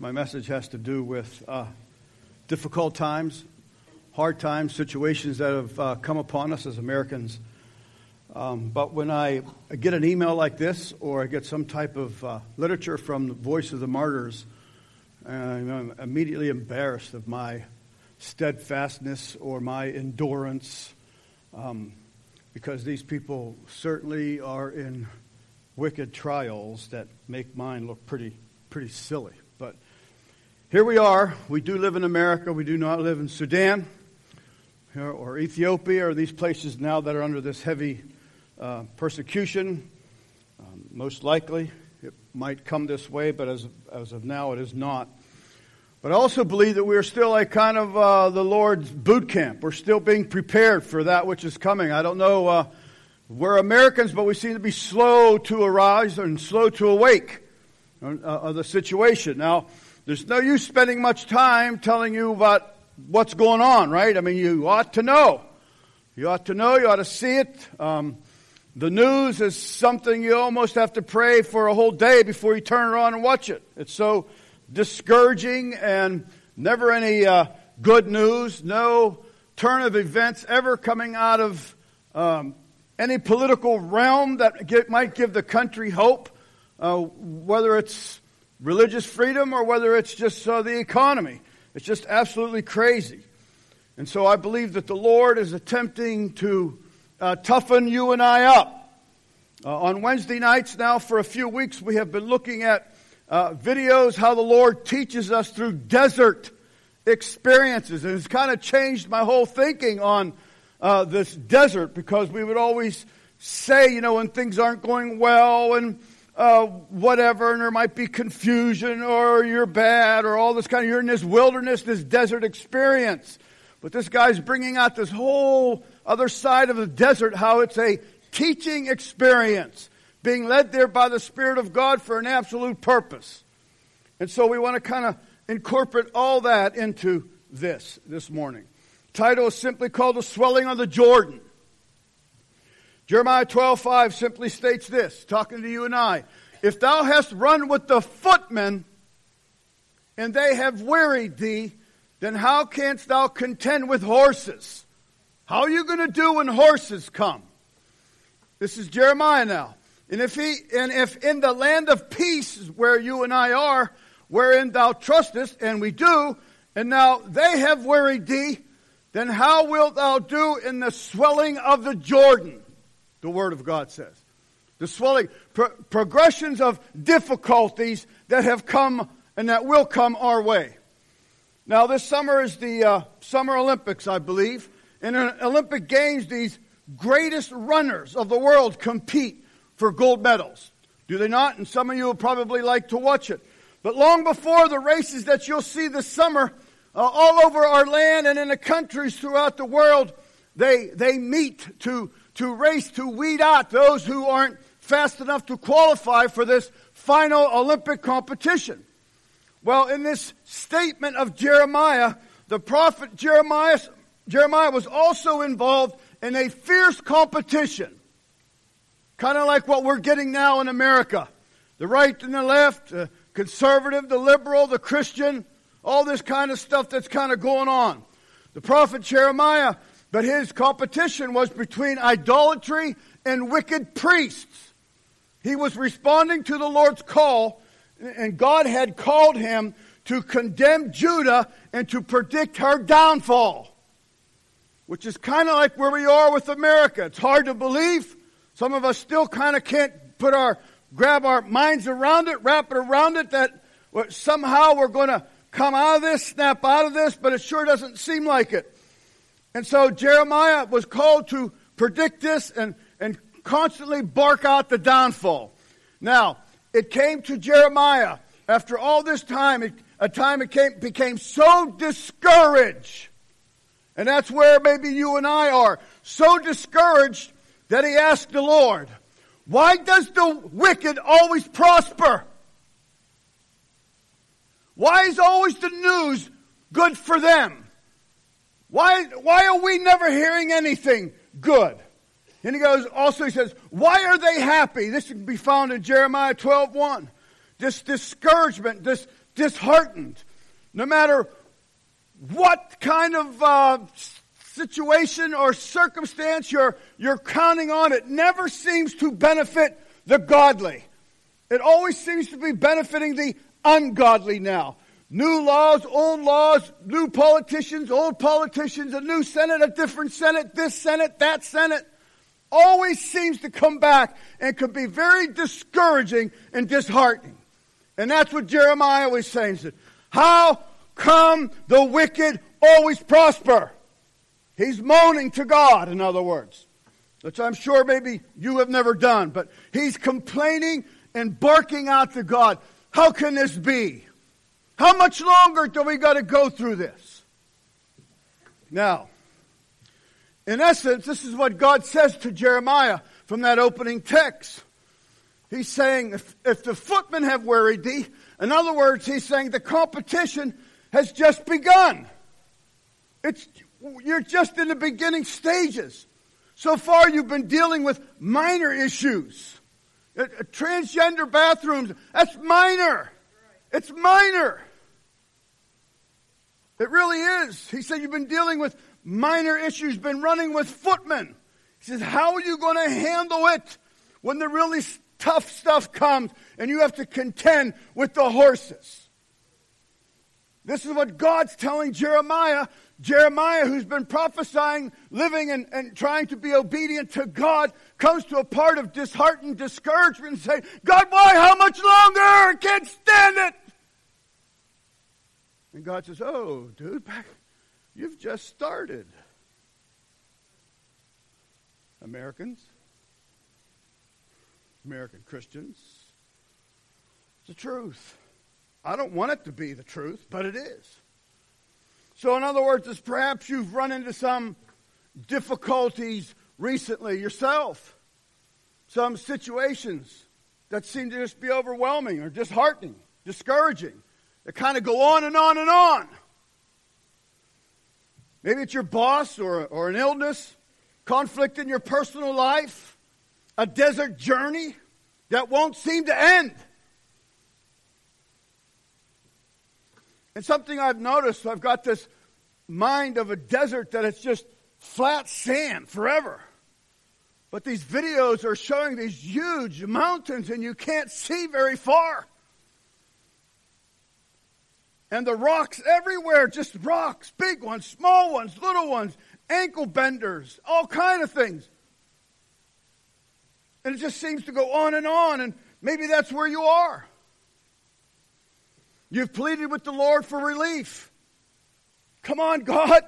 My message has to do with uh, difficult times, hard times, situations that have uh, come upon us as Americans. Um, but when I get an email like this, or I get some type of uh, literature from the Voice of the Martyrs, I'm immediately embarrassed of my steadfastness or my endurance, um, because these people certainly are in wicked trials that make mine look pretty, pretty silly. Here we are. We do live in America. We do not live in Sudan or Ethiopia or these places now that are under this heavy uh, persecution. Um, most likely, it might come this way, but as, as of now, it is not. But I also believe that we are still a kind of uh, the Lord's boot camp. We're still being prepared for that which is coming. I don't know. Uh, we're Americans, but we seem to be slow to arise and slow to awake uh, of the situation. Now, there's no use spending much time telling you about what's going on, right? I mean, you ought to know. You ought to know, you ought to see it. Um, the news is something you almost have to pray for a whole day before you turn around and watch it. It's so discouraging and never any uh, good news, no turn of events ever coming out of um, any political realm that get, might give the country hope, uh, whether it's religious freedom or whether it's just uh, the economy. It's just absolutely crazy. And so I believe that the Lord is attempting to uh, toughen you and I up. Uh, on Wednesday nights now, for a few weeks, we have been looking at uh, videos how the Lord teaches us through desert experiences. And it's kind of changed my whole thinking on uh, this desert because we would always say, you know, when things aren't going well and uh, whatever, and there might be confusion, or you're bad, or all this kind of, you're in this wilderness, this desert experience. But this guy's bringing out this whole other side of the desert, how it's a teaching experience, being led there by the Spirit of God for an absolute purpose. And so we want to kind of incorporate all that into this this morning. Title is simply called The Swelling of the Jordan. Jeremiah 12, 5 simply states this, talking to you and I. If thou hast run with the footmen, and they have wearied thee, then how canst thou contend with horses? How are you going to do when horses come? This is Jeremiah now. And if he, and if in the land of peace where you and I are, wherein thou trustest, and we do, and now they have wearied thee, then how wilt thou do in the swelling of the Jordan? The Word of God says. The swelling, pro- progressions of difficulties that have come and that will come our way. Now, this summer is the uh, Summer Olympics, I believe. In Olympic Games, these greatest runners of the world compete for gold medals. Do they not? And some of you will probably like to watch it. But long before the races that you'll see this summer, uh, all over our land and in the countries throughout the world, they, they meet to to race to weed out those who aren't fast enough to qualify for this final Olympic competition. Well, in this statement of Jeremiah, the prophet Jeremiah, Jeremiah was also involved in a fierce competition. Kind of like what we're getting now in America. The right and the left, the conservative, the liberal, the Christian, all this kind of stuff that's kind of going on. The prophet Jeremiah but his competition was between idolatry and wicked priests. He was responding to the Lord's call, and God had called him to condemn Judah and to predict her downfall. Which is kind of like where we are with America. It's hard to believe. Some of us still kind of can't put our, grab our minds around it, wrap it around it that somehow we're going to come out of this, snap out of this, but it sure doesn't seem like it. And so Jeremiah was called to predict this and, and constantly bark out the downfall. Now, it came to Jeremiah after all this time, it, a time it came, became so discouraged. And that's where maybe you and I are. So discouraged that he asked the Lord, Why does the wicked always prosper? Why is always the news good for them? Why, why are we never hearing anything good? And he goes, also he says, why are they happy? This can be found in Jeremiah 12, 1. This discouragement, this, disheartened, no matter what kind of uh, situation or circumstance you're, you're counting on, it never seems to benefit the godly. It always seems to be benefiting the ungodly now. New laws, old laws, new politicians, old politicians, a new Senate, a different Senate, this Senate, that Senate. Always seems to come back and could be very discouraging and disheartening. And that's what Jeremiah was saying. How come the wicked always prosper? He's moaning to God, in other words, which I'm sure maybe you have never done, but he's complaining and barking out to God, How can this be? How much longer do we got to go through this? Now, in essence, this is what God says to Jeremiah from that opening text. He's saying, if, if the footmen have worried thee, in other words, he's saying the competition has just begun. It's, you're just in the beginning stages. So far, you've been dealing with minor issues. Uh, uh, transgender bathrooms, that's minor. It's minor. It really is. He said, You've been dealing with minor issues, been running with footmen. He says, How are you going to handle it when the really tough stuff comes and you have to contend with the horses? This is what God's telling Jeremiah Jeremiah, who's been prophesying, living, and, and trying to be obedient to God, comes to a part of disheartened discouragement and say, God, why? How much longer? I can't stand it. And God says, Oh, dude, back, you've just started. Americans, American Christians, it's the truth. I don't want it to be the truth, but it is. So, in other words, it's perhaps you've run into some difficulties recently yourself, some situations that seem to just be overwhelming or disheartening, discouraging, that kind of go on and on and on. Maybe it's your boss or, or an illness, conflict in your personal life, a desert journey that won't seem to end. And something I've noticed, I've got this mind of a desert that it's just flat sand forever. But these videos are showing these huge mountains and you can't see very far. And the rocks everywhere, just rocks, big ones, small ones, little ones, ankle benders, all kind of things. And it just seems to go on and on, and maybe that's where you are. You've pleaded with the Lord for relief. Come on, God.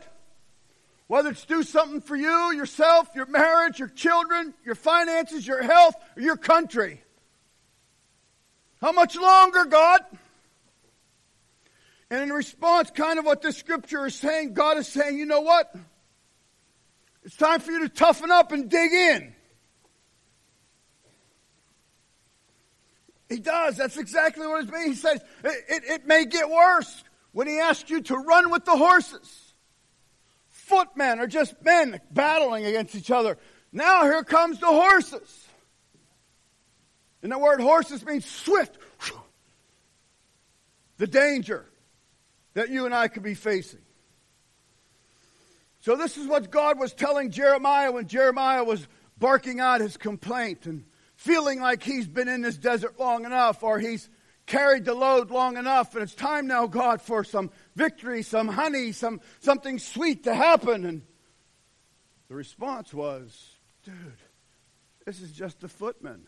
Whether it's do something for you, yourself, your marriage, your children, your finances, your health, or your country. How much longer, God? And in response, kind of what this scripture is saying, God is saying, you know what? It's time for you to toughen up and dig in. He does. That's exactly what it's mean. He says it, it, it may get worse when he asks you to run with the horses. Footmen are just men battling against each other. Now here comes the horses. And the word horses means swift. The danger that you and I could be facing. So this is what God was telling Jeremiah when Jeremiah was barking out his complaint and feeling like he's been in this desert long enough or he's carried the load long enough and it's time now god for some victory some honey some something sweet to happen and the response was dude this is just the footman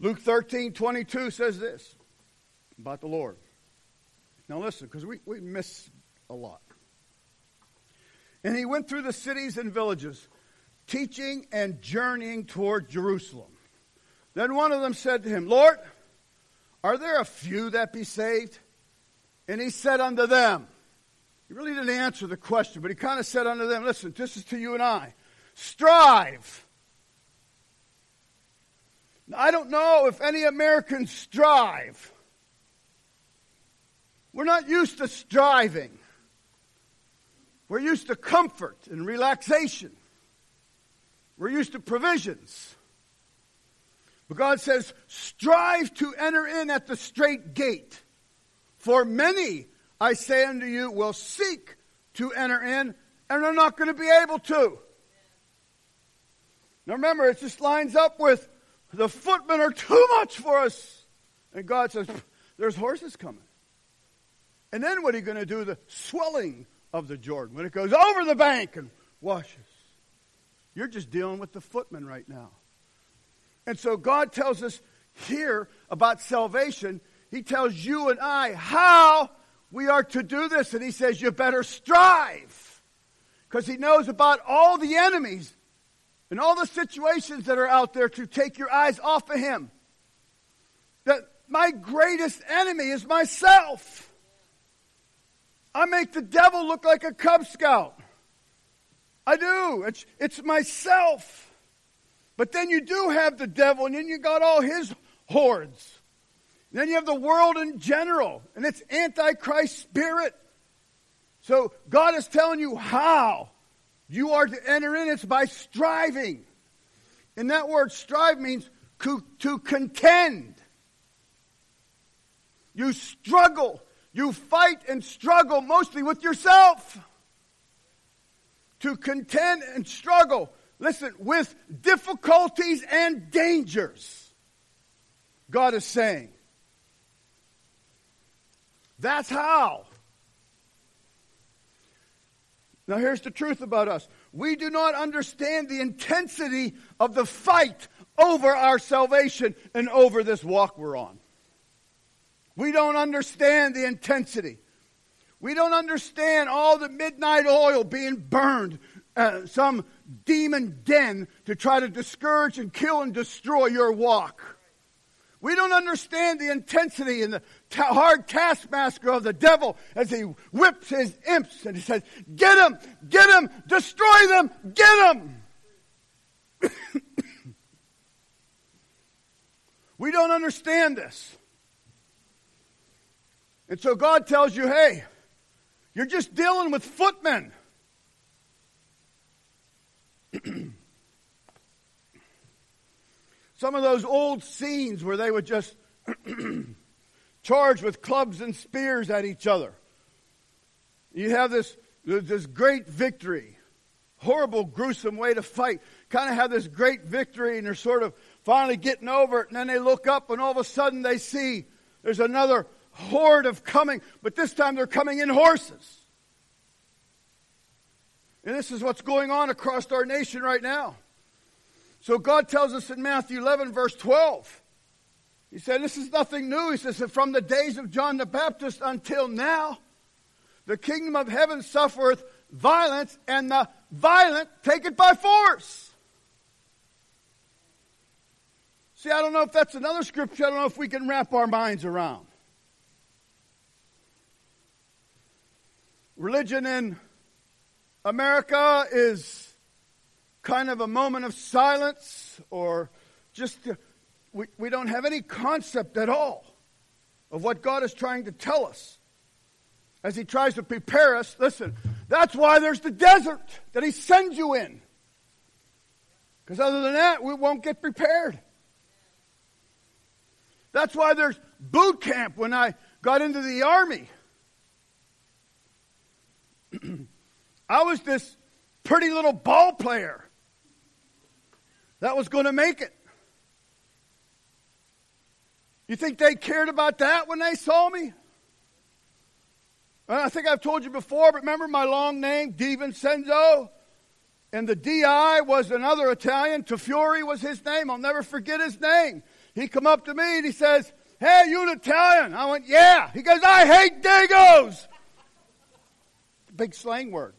luke 13 22 says this about the lord now listen because we, we miss a lot and he went through the cities and villages teaching and journeying toward Jerusalem. Then one of them said to him, Lord, are there a few that be saved? And he said unto them, he really didn't answer the question, but he kind of said unto them, Listen, this is to you and I. Strive. Now, I don't know if any Americans strive. We're not used to striving. We're used to comfort and relaxation. We're used to provisions. But God says, strive to enter in at the strait gate. For many, I say unto you, will seek to enter in and are not going to be able to. Now remember, it just lines up with the footmen are too much for us. And God says, there's horses coming. And then what are you going to do? The swelling of the Jordan when it goes over the bank and washes. You're just dealing with the footmen right now. And so God tells us here about salvation. He tells you and I how we are to do this. And He says, you better strive. Because He knows about all the enemies and all the situations that are out there to take your eyes off of Him. That my greatest enemy is myself. I make the devil look like a Cub Scout. I do. It's, it's myself. But then you do have the devil, and then you got all his hordes. And then you have the world in general, and it's antichrist spirit. So God is telling you how you are to enter in. It's by striving. And that word strive means to contend. You struggle. You fight and struggle mostly with yourself. To contend and struggle listen, with difficulties and dangers. God is saying. That's how. Now, here's the truth about us we do not understand the intensity of the fight over our salvation and over this walk we're on. We don't understand the intensity. We don't understand all the midnight oil being burned, uh, some demon den to try to discourage and kill and destroy your walk. We don't understand the intensity and the ta- hard taskmaster of the devil as he whips his imps and he says, Get them, get them, destroy them, get them. we don't understand this. And so God tells you, hey, you're just dealing with footmen. Some of those old scenes where they would just charge with clubs and spears at each other. You have this, this great victory. Horrible, gruesome way to fight. Kind of have this great victory and they're sort of finally getting over it and then they look up and all of a sudden they see there's another horde of coming, but this time they're coming in horses. And this is what's going on across our nation right now. So God tells us in Matthew 11, verse 12, He said, This is nothing new. He says, From the days of John the Baptist until now, the kingdom of heaven suffereth violence, and the violent take it by force. See, I don't know if that's another scripture, I don't know if we can wrap our minds around. Religion in America is kind of a moment of silence or just uh, we, we don't have any concept at all of what God is trying to tell us as He tries to prepare us. Listen, that's why there's the desert that He sends you in. Because other than that, we won't get prepared. That's why there's boot camp when I got into the army. I was this pretty little ball player that was going to make it. You think they cared about that when they saw me? I think I've told you before, but remember my long name, DiVincenzo? And the DI was another Italian. Tafuri was his name. I'll never forget his name. He come up to me and he says, Hey, you an Italian? I went, Yeah. He goes, I hate Dagos. Big slang word.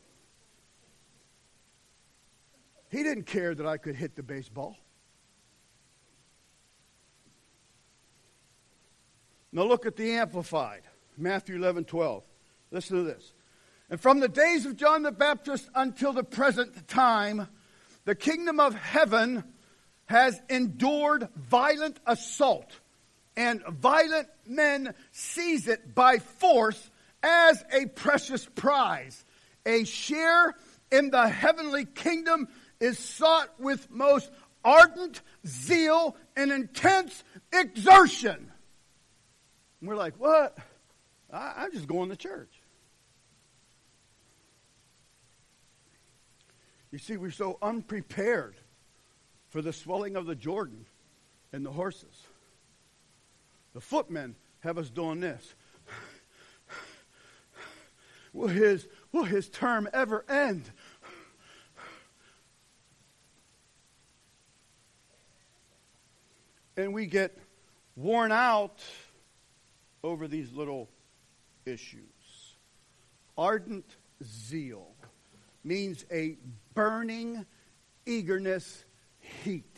He didn't care that I could hit the baseball. Now look at the Amplified, Matthew 11, 12. Listen to this. And from the days of John the Baptist until the present time, the kingdom of heaven has endured violent assault, and violent men seize it by force as a precious prize. A share in the heavenly kingdom is sought with most ardent zeal and intense exertion. And we're like, what? I, I'm just going to church. You see, we're so unprepared for the swelling of the Jordan and the horses. The footmen have us doing this. Will his, will his term ever end? And we get worn out over these little issues. Ardent zeal means a burning eagerness, heat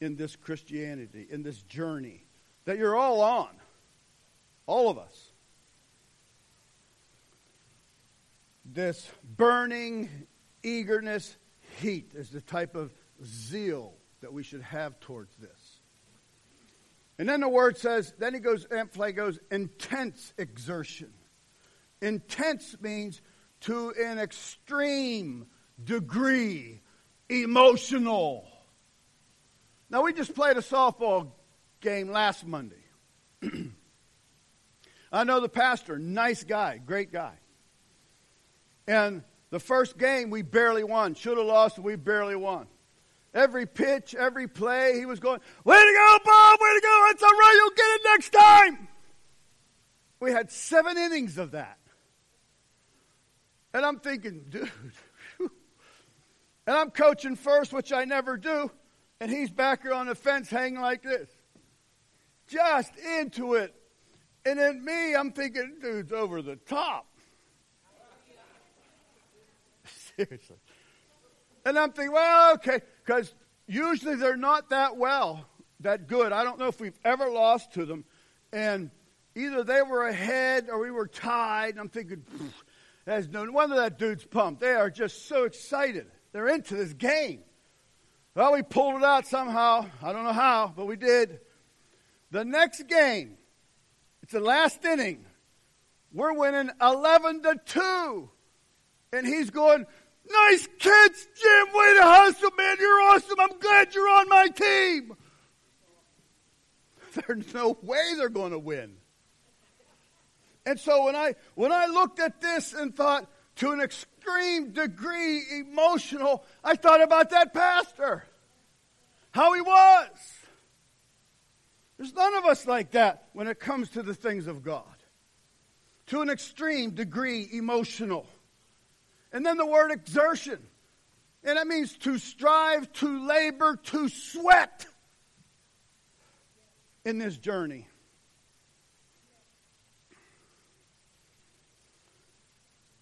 in this Christianity, in this journey that you're all on. All of us. This burning eagerness, heat is the type of zeal that we should have towards this. And then the word says, then he goes, Amplify goes, intense exertion. Intense means to an extreme degree emotional. Now, we just played a softball game last Monday. I know the pastor, nice guy, great guy. And the first game, we barely won. Should have lost, we barely won. Every pitch, every play, he was going, Way to go, Bob! Way to go! It's all right, you'll get it next time! We had seven innings of that. And I'm thinking, dude. and I'm coaching first, which I never do. And he's back here on the fence hanging like this. Just into it. And then me, I'm thinking, dude's over the top. Seriously. And I'm thinking, well, okay, because usually they're not that well, that good. I don't know if we've ever lost to them. And either they were ahead or we were tied. And I'm thinking, as no wonder that dude's pumped. They are just so excited. They're into this game. Well, we pulled it out somehow. I don't know how, but we did. The next game, it's the last inning. We're winning 11 to 2. And he's going, Nice kids, Jim. Way to hustle, man. You're awesome. I'm glad you're on my team. There's no way they're going to win. And so when I when I looked at this and thought to an extreme degree emotional, I thought about that pastor. How he was. There's none of us like that when it comes to the things of God. To an extreme degree emotional. And then the word exertion. And that means to strive, to labor, to sweat in this journey.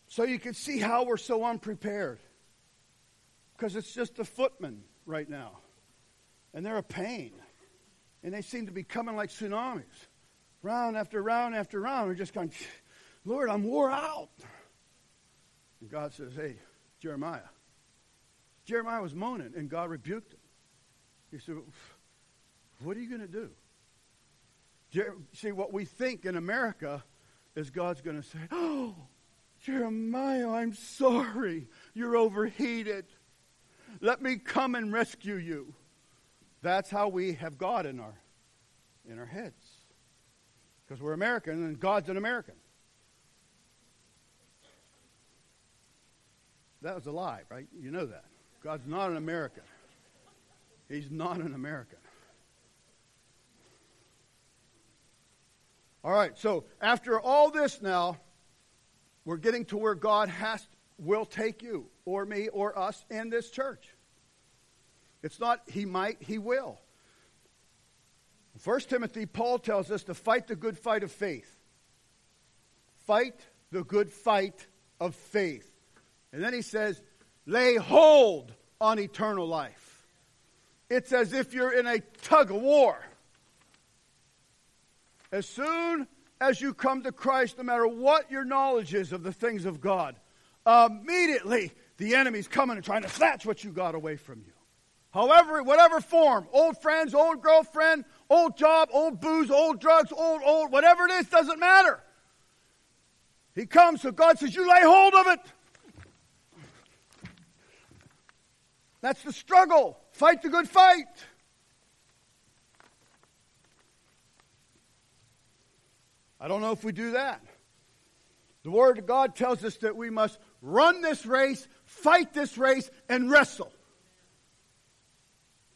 So you can see how we're so unprepared. Because it's just the footmen right now. And they're a pain. And they seem to be coming like tsunamis. Round after round after round. We're just going, Lord, I'm wore out. And God says, Hey, Jeremiah. Jeremiah was moaning, and God rebuked him. He said, What are you going to do? Jer- See, what we think in America is God's going to say, Oh, Jeremiah, I'm sorry. You're overheated. Let me come and rescue you. That's how we have God in our, in our heads. Because we're American and God's an American. That was a lie, right? You know that. God's not an American. He's not an American. All right, so after all this now, we're getting to where God has will take you or me or us in this church. It's not he might, he will. First Timothy, Paul tells us to fight the good fight of faith. Fight the good fight of faith. And then he says, lay hold on eternal life. It's as if you're in a tug of war. As soon as you come to Christ, no matter what your knowledge is of the things of God, immediately the enemy's coming and trying to snatch what you got away from you. However, whatever form, old friends, old girlfriend, old job, old booze, old drugs, old, old, whatever it is, doesn't matter. He comes, so God says, You lay hold of it. That's the struggle. Fight the good fight. I don't know if we do that. The Word of God tells us that we must run this race, fight this race, and wrestle.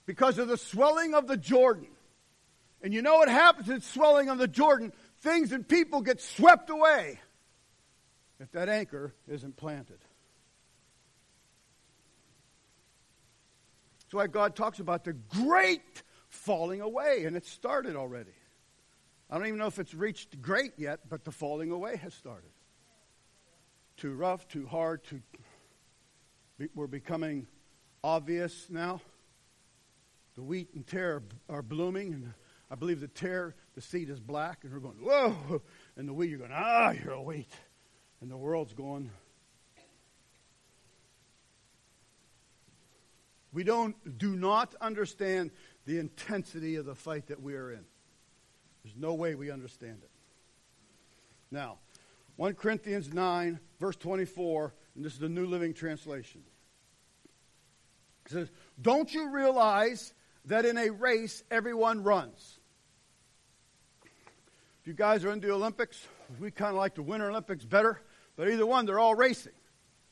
Because of the swelling of the Jordan. And you know what happens in swelling of the Jordan? Things and people get swept away if that anchor isn't planted. That's why God talks about the great falling away, and it started already. I don't even know if it's reached great yet, but the falling away has started. Too rough, too hard, too. We're becoming obvious now. The wheat and tare are blooming, and I believe the tare, the seed is black, and we're going, whoa, and the wheat, you're going, ah, you're a wheat. And the world's going, we don't, do not understand the intensity of the fight that we are in. There's no way we understand it. Now, 1 Corinthians 9, verse 24, and this is the New Living Translation. It says, Don't you realize that in a race everyone runs? If you guys are into the Olympics, we kind of like the Winter Olympics better, but either one, they're all racing,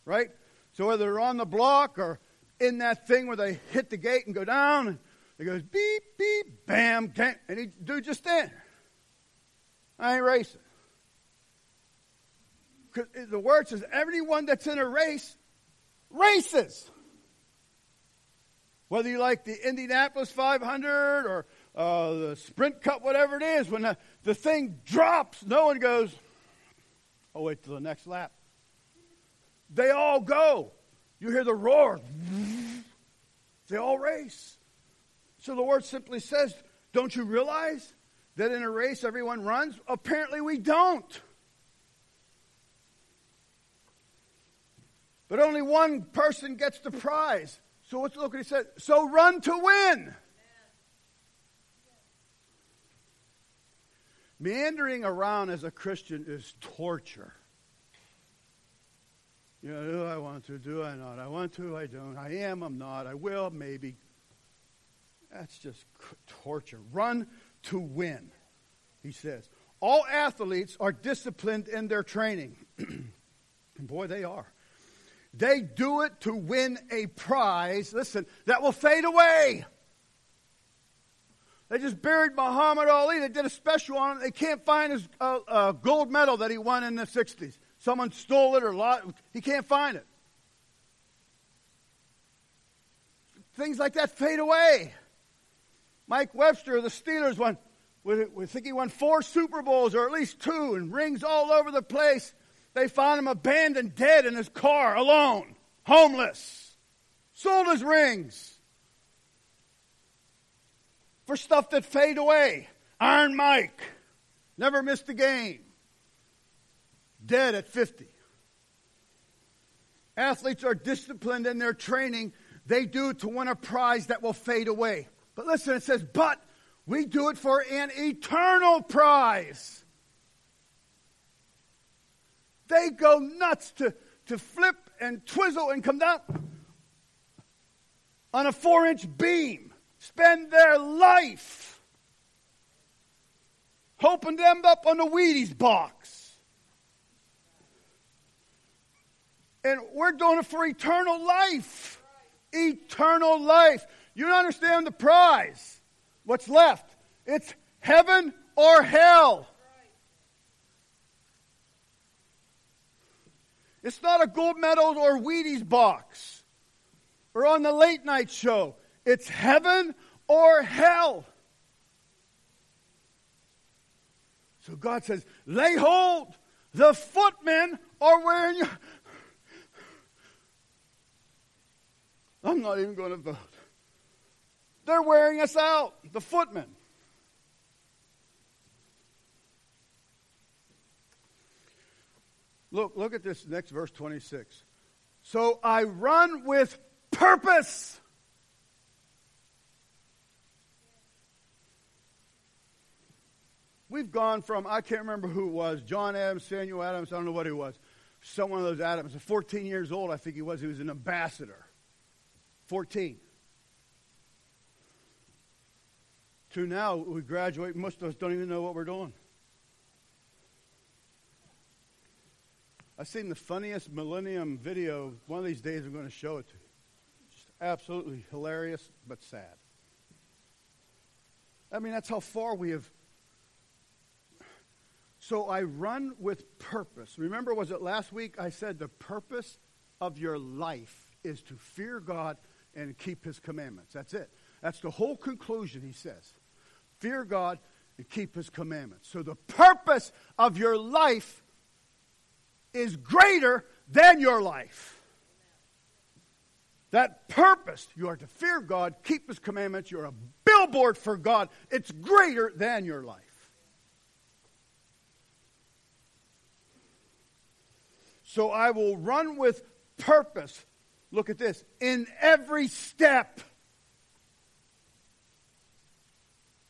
right? So whether they're on the block or in that thing where they hit the gate and go down, it goes beep, beep, bam, and he dude just stand. I ain't racing. The word says everyone that's in a race races. Whether you like the Indianapolis 500 or uh, the Sprint Cup, whatever it is, when the, the thing drops, no one goes, oh, wait till the next lap. They all go. You hear the roar. They all race. So the word simply says, Don't you realize that in a race everyone runs? Apparently we don't. But only one person gets the prize. So let's look what he said. So run to win. Meandering around as a Christian is torture. You know, do I want to? Do I not? I want to, I don't. I am, I'm not. I will, maybe. That's just torture. Run to win, he says. All athletes are disciplined in their training. and boy, they are. They do it to win a prize, listen, that will fade away. They just buried Muhammad Ali. They did a special on him. They can't find his uh, uh, gold medal that he won in the 60s. Someone stole it or lost. He can't find it. Things like that fade away. Mike Webster the Steelers won, we think he won four Super Bowls or at least two and rings all over the place. They found him abandoned dead in his car, alone, homeless. Sold his rings for stuff that fade away. Iron Mike, never missed a game, dead at 50. Athletes are disciplined in their training. They do to win a prize that will fade away. But listen, it says, but we do it for an eternal prize. They go nuts to, to flip and twizzle and come down on a four inch beam, spend their life hoping to end up on the Wheaties box. And we're doing it for eternal life. Eternal life. You don't understand the prize. What's left? It's heaven or hell. It's not a gold medal or Wheaties box or on the late night show. It's heaven or hell. So God says, lay hold. The footmen are wearing you. I'm not even going to vote. They're wearing us out, the footmen. Look, look at this next verse 26. So I run with purpose. We've gone from, I can't remember who it was, John Adams, Samuel Adams, I don't know what he was. Someone of those Adams, 14 years old, I think he was. He was an ambassador 14. To now, we graduate, most of us don't even know what we're doing. I've seen the funniest millennium video. One of these days, I'm going to show it to you. Just absolutely hilarious, but sad. I mean, that's how far we have. So I run with purpose. Remember, was it last week I said the purpose of your life is to fear God and keep his commandments. That's it. That's the whole conclusion, he says. Fear God and keep his commandments. So the purpose of your life is greater than your life. That purpose, you are to fear God, keep his commandments, you're a billboard for God. It's greater than your life. So I will run with purpose. Look at this. In every step.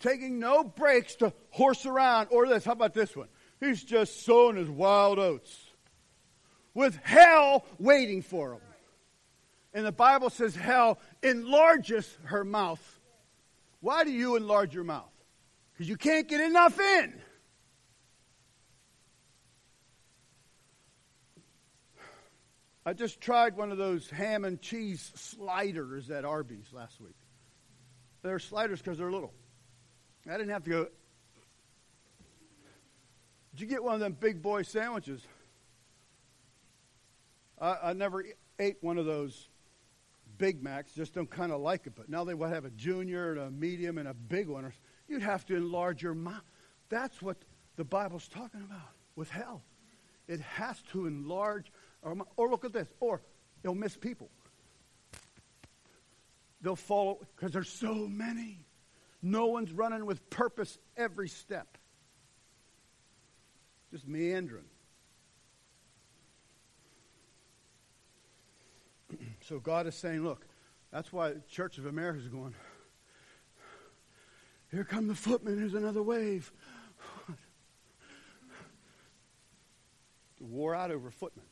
Taking no breaks to horse around. Or this. How about this one? He's just sowing his wild oats. With hell waiting for him. And the Bible says hell enlarges her mouth. Why do you enlarge your mouth? Because you can't get enough in. I just tried one of those ham and cheese sliders at Arby's last week. They're sliders because they're little. I didn't have to go. Did you get one of them big boy sandwiches? I, I never ate one of those Big Macs, just don't kind of like it. But now they would have a junior and a medium and a big one. You'd have to enlarge your mouth. That's what the Bible's talking about with hell. It has to enlarge or, or look at this. Or they'll miss people. They'll follow because there's so many. No one's running with purpose every step. Just meandering. so God is saying, look, that's why Church of America is going, here come the footmen, here's another wave. the War out over footmen.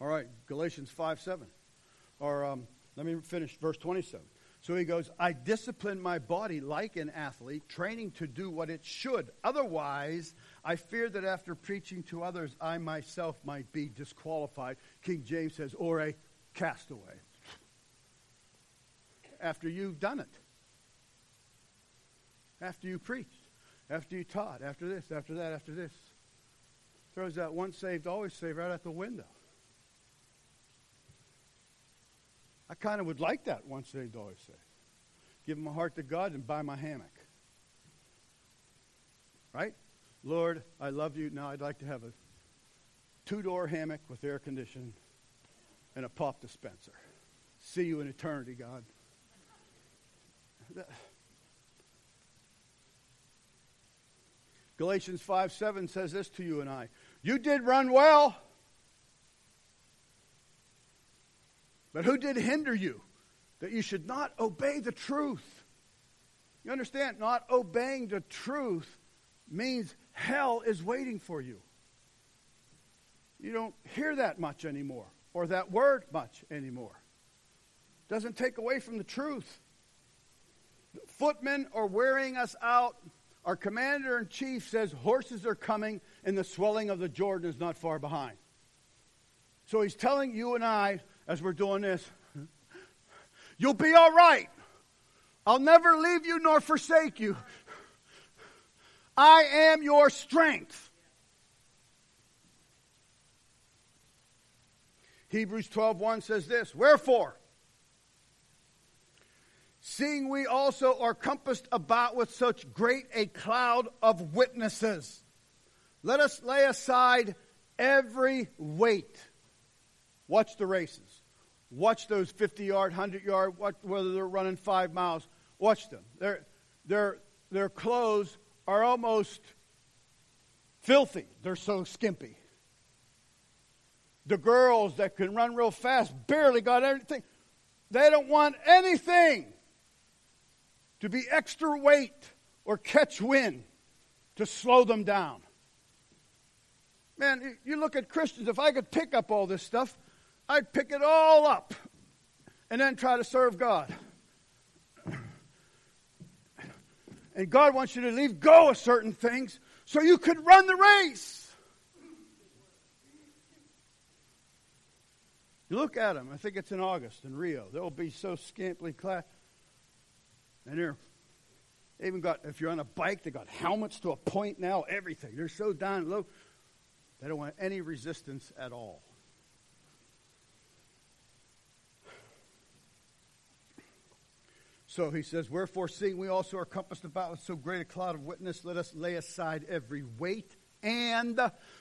All right, Galatians 5 7. Or um, let me finish verse 27. So he goes, I discipline my body like an athlete, training to do what it should. Otherwise, I fear that after preaching to others, I myself might be disqualified. King James says, or a castaway. After you've done it, after you preached, after you taught, after this, after that, after this, throws that once saved, always saved right out the window. I kind of would like that once saved, always saved. Give my heart to God and buy my hammock. Right? Lord, I love you. Now I'd like to have a two door hammock with air conditioning and a pop dispenser. See you in eternity, God. Galatians 5 7 says this to you and I You did run well. But who did hinder you that you should not obey the truth? You understand? Not obeying the truth means hell is waiting for you. You don't hear that much anymore, or that word much anymore. Doesn't take away from the truth. Footmen are wearing us out. Our commander in chief says horses are coming, and the swelling of the Jordan is not far behind. So he's telling you and I as we're doing this. You'll be all right. I'll never leave you nor forsake you. I am your strength. Hebrews 12:1 says this, "Wherefore, seeing we also are compassed about with such great a cloud of witnesses, let us lay aside every weight Watch the races. Watch those 50 yard, 100 yard, watch, whether they're running five miles. Watch them. Their, their, their clothes are almost filthy. They're so skimpy. The girls that can run real fast barely got anything. They don't want anything to be extra weight or catch wind to slow them down. Man, you look at Christians, if I could pick up all this stuff, I'd pick it all up and then try to serve God. And God wants you to leave go of certain things so you could run the race. You look at them, I think it's in August in Rio. They'll be so scantily clad. And they're they even got, if you're on a bike, they got helmets to a point now, everything. They're so down low. They don't want any resistance at all. So he says, Wherefore, seeing we also are compassed about with so great a cloud of witness, let us lay aside every weight and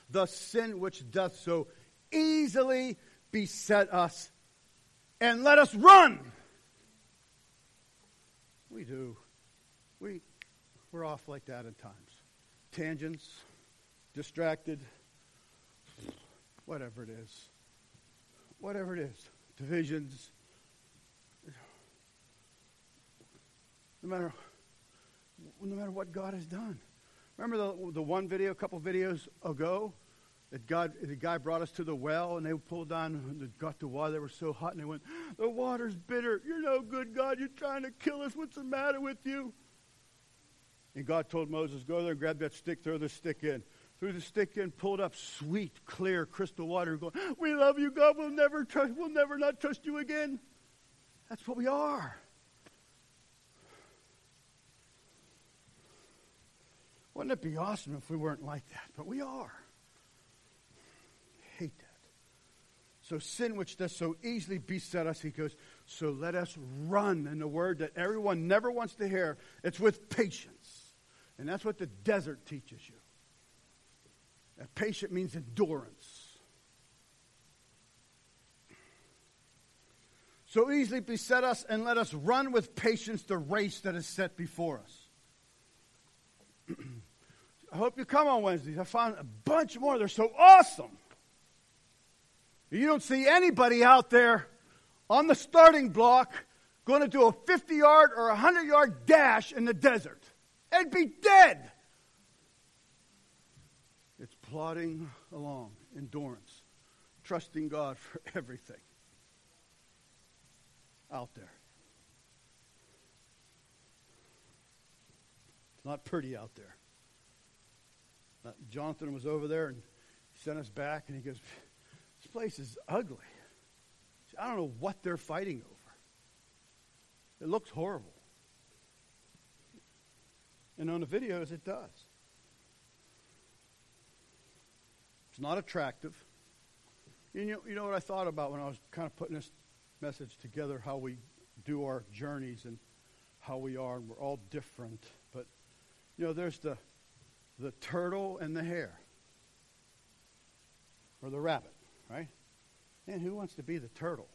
the sin which doth so easily beset us, and let us run. We do. We, we're off like that at times. Tangents, distracted, whatever it is. Whatever it is. Divisions. No matter, no matter what God has done. Remember the, the one video, a couple videos ago, that God, the guy brought us to the well, and they pulled on and got the water. They were so hot, and they went, "The water's bitter. You're no good, God. You're trying to kill us. What's the matter with you?" And God told Moses, Go there and grab that stick, throw the stick in. Threw the stick in, pulled up sweet, clear, crystal water, going, We love you, God. We'll never trust, we'll never not trust you again. That's what we are. Wouldn't it be awesome if we weren't like that? But we are. Hate that. So sin which does so easily beset us, he goes, so let us run in the word that everyone never wants to hear. It's with patience. And that's what the desert teaches you. That patient means endurance. So easily beset us and let us run with patience the race that is set before us. I hope you come on Wednesdays. I found a bunch more. They're so awesome. You don't see anybody out there on the starting block going to do a 50 yard or a 100 yard dash in the desert. They'd be dead. It's plodding along, endurance, trusting God for everything out there. Not pretty out there. Uh, Jonathan was over there and sent us back, and he goes, This place is ugly. I don't know what they're fighting over. It looks horrible. And on the videos, it does. It's not attractive. You you know what I thought about when I was kind of putting this message together, how we do our journeys and how we are, and we're all different. You know, there's the, the turtle and the hare, or the rabbit, right? And who wants to be the turtle?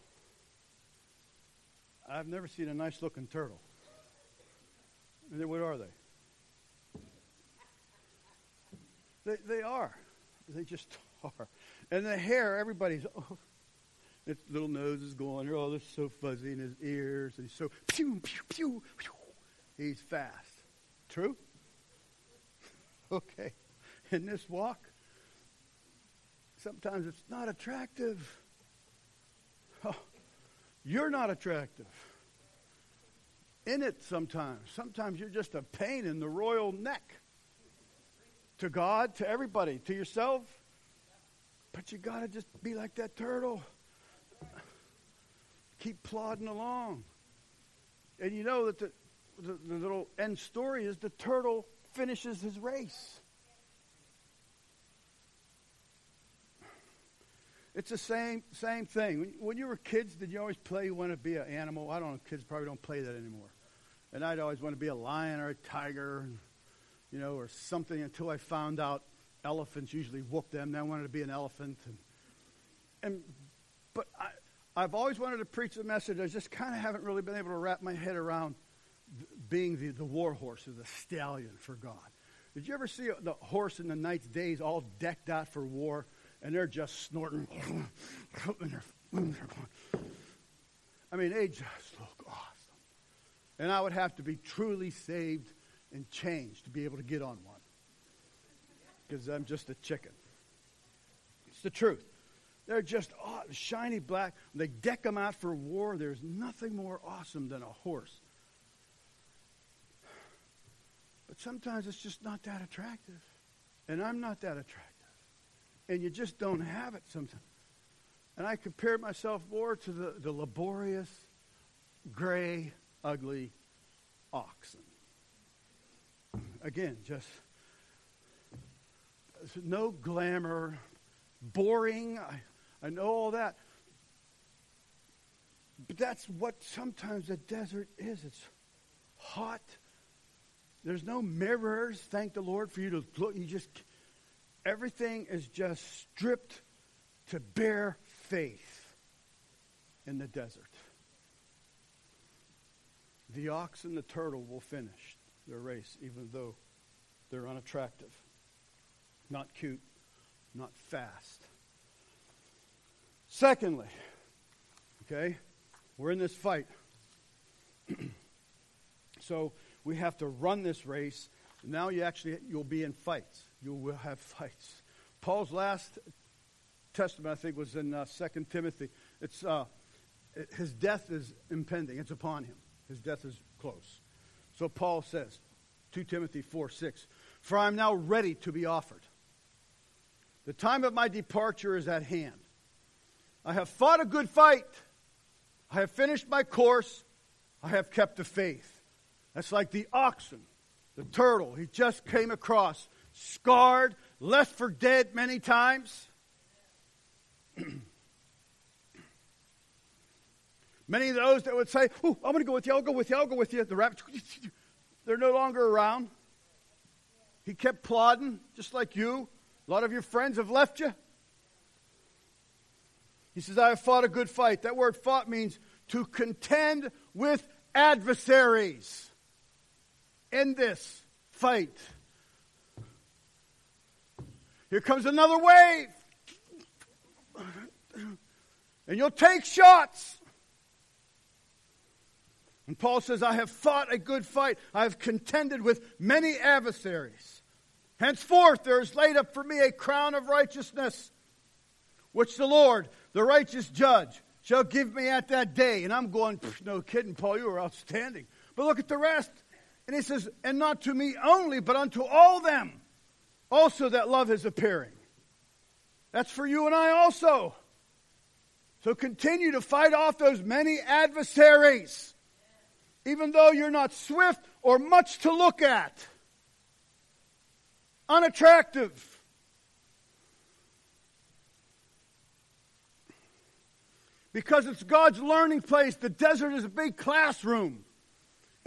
I've never seen a nice looking turtle. What are they? They, they are. They just are. And the hare, everybody's, oh, its little nose is going, oh, they're so fuzzy in his ears, and he's so, pew, pew, pew, pew. He's fast. True? okay. In this walk, sometimes it's not attractive. Oh, you're not attractive. In it sometimes. Sometimes you're just a pain in the royal neck to God, to everybody, to yourself. But you got to just be like that turtle. Keep plodding along. And you know that the, the, the little end story is the turtle finishes his race. It's the same same thing. When, when, you were kids, did you always play you want to be an animal? I don't know. Kids probably don't play that anymore. And I'd always want to be a lion or a tiger you know, or something until I found out elephants usually whoop them. Then I wanted to be an elephant. And, and but I, I've always wanted to preach the message. I just kind of haven't really been able to wrap my head around being the, the war horse or the stallion for God. Did you ever see the horse in the knight's days all decked out for war and they're just snorting? I mean, they just look awesome. And I would have to be truly saved and changed to be able to get on one. Because I'm just a chicken. It's the truth. They're just oh, shiny black. They deck them out for war. There's nothing more awesome than a horse. But sometimes it's just not that attractive. And I'm not that attractive. And you just don't have it sometimes. And I compare myself more to the, the laborious, gray, ugly oxen. Again, just no glamour, boring. I, I know all that. But that's what sometimes the desert is. It's hot. There's no mirrors, thank the Lord, for you to look. You just, everything is just stripped to bare faith in the desert. The ox and the turtle will finish their race, even though they're unattractive, not cute, not fast. Secondly, okay, we're in this fight. so we have to run this race. Now you actually you'll be in fights. You will have fights. Paul's last testament, I think, was in uh, 2 Timothy. It's uh, his death is impending. It's upon him. His death is close. So Paul says, 2 Timothy 4 6, For I am now ready to be offered. The time of my departure is at hand. I have fought a good fight. I have finished my course. I have kept the faith. That's like the oxen, the turtle. He just came across, scarred, left for dead many times. Many of those that would say, Oh, I'm going to go with you, I'll go with you, I'll go with you. The rabbits, they're no longer around. He kept plodding, just like you. A lot of your friends have left you. He says, I have fought a good fight. That word fought means to contend with adversaries in this fight. Here comes another wave. And you'll take shots. And Paul says, I have fought a good fight. I have contended with many adversaries. Henceforth, there is laid up for me a crown of righteousness, which the Lord, the righteous judge, shall give me at that day. And I'm going, no kidding, Paul, you are outstanding. But look at the rest. And he says, and not to me only, but unto all them also that love is appearing. That's for you and I also. So continue to fight off those many adversaries even though you're not swift or much to look at, unattractive. Because it's God's learning place. The desert is a big classroom.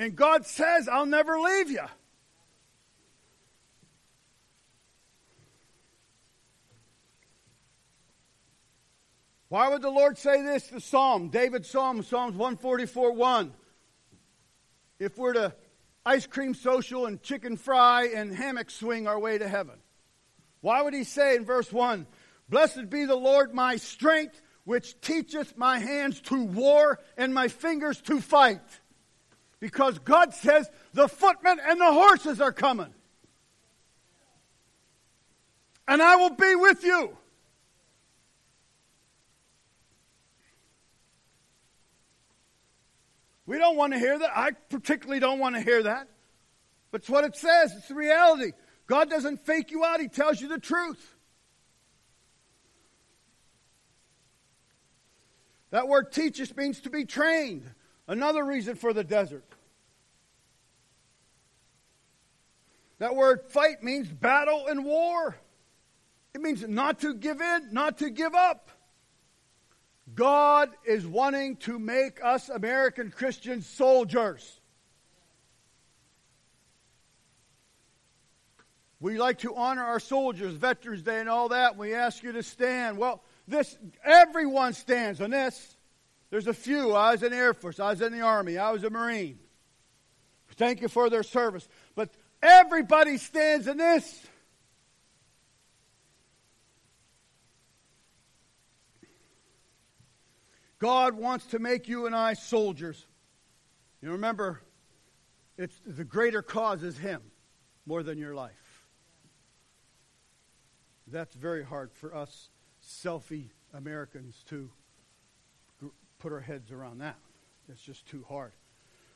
And God says, I'll never leave you. Why would the Lord say this? The Psalm, David's Psalm, Psalms 144 1 if we're to ice cream social and chicken fry and hammock swing our way to heaven? Why would he say in verse 1, Blessed be the Lord my strength, which teacheth my hands to war and my fingers to fight? Because God says the footmen and the horses are coming. And I will be with you. We don't want to hear that. I particularly don't want to hear that. But it's what it says. It's the reality. God doesn't fake you out, He tells you the truth. That word teaches means to be trained. Another reason for the desert. That word fight means battle and war. It means not to give in, not to give up. God is wanting to make us American Christians soldiers. We like to honor our soldiers, Veterans Day and all that. We ask you to stand. Well, this everyone stands on this. There's a few. I was in the Air Force. I was in the Army. I was a Marine. Thank you for their service. But everybody stands in this. God wants to make you and I soldiers. You remember, it's the greater cause is Him more than your life. That's very hard for us selfie Americans to put our heads around that. It's just too hard.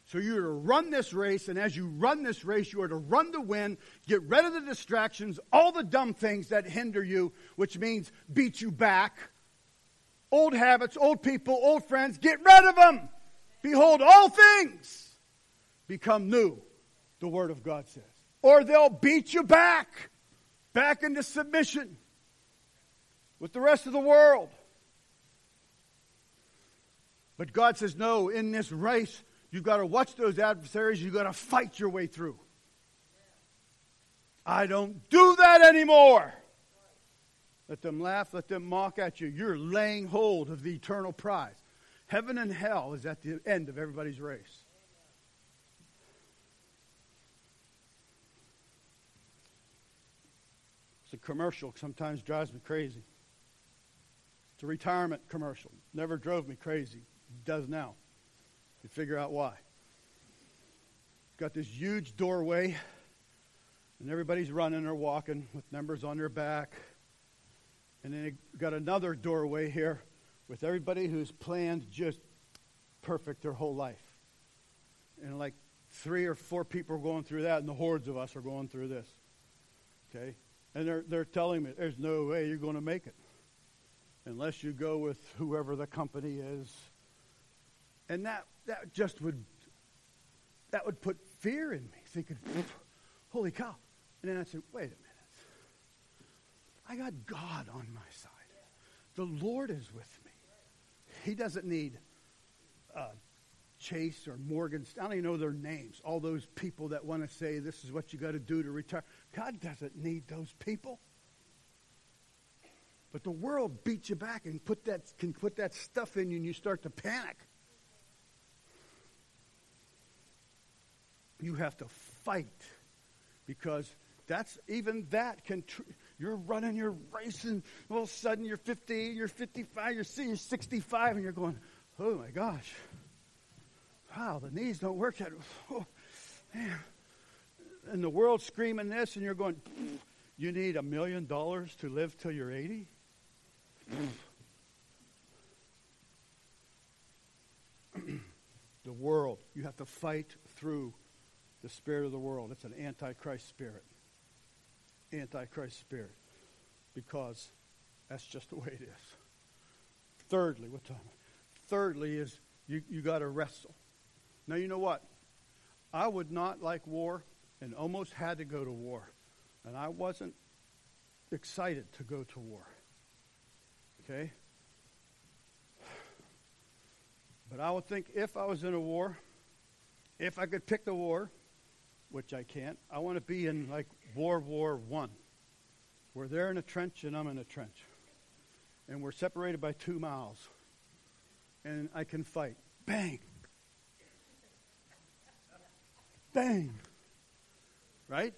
So you're to run this race, and as you run this race, you are to run to win, get rid of the distractions, all the dumb things that hinder you, which means beat you back. Old habits, old people, old friends, get rid of them. Behold, all things become new, the Word of God says. Or they'll beat you back, back into submission with the rest of the world. But God says, no, in this race, you've got to watch those adversaries. You've got to fight your way through. I don't do that anymore. Let them laugh, let them mock at you. You're laying hold of the eternal prize. Heaven and hell is at the end of everybody's race. It's a commercial sometimes drives me crazy. It's a retirement commercial. Never drove me crazy. It does now. You figure out why. Got this huge doorway, and everybody's running or walking with numbers on their back. And then you got another doorway here with everybody who's planned just perfect their whole life. And like three or four people are going through that, and the hordes of us are going through this. Okay? And they're, they're telling me there's no way you're going to make it unless you go with whoever the company is. And that, that just would, that would put fear in me, thinking, holy cow. And then I'd say, wait a minute. I got God on my side. The Lord is with me. He doesn't need uh, Chase or Morgan. I don't even know their names. All those people that want to say this is what you got to do to retire. God doesn't need those people. But the world beats you back and put that, can put that stuff in you and you start to panic. You have to fight because that's even that can. Tr- you're running, you're racing. All of a sudden, you're 50, you're 55, you're, you're 65, and you're going, oh my gosh. Wow, the knees don't work yet. Oh, man. And the world's screaming this, and you're going, you need a million dollars to live till you're 80? the world, you have to fight through the spirit of the world. It's an antichrist spirit antichrist spirit because that's just the way it is. Thirdly, what time? Thirdly is you, you got to wrestle. Now, you know what? I would not like war and almost had to go to war. And I wasn't excited to go to war. Okay? But I would think if I was in a war, if I could pick the war, which I can't, I want to be in like World War One. We're there in a trench, and I'm in a trench. And we're separated by two miles. And I can fight. Bang! Bang! Right?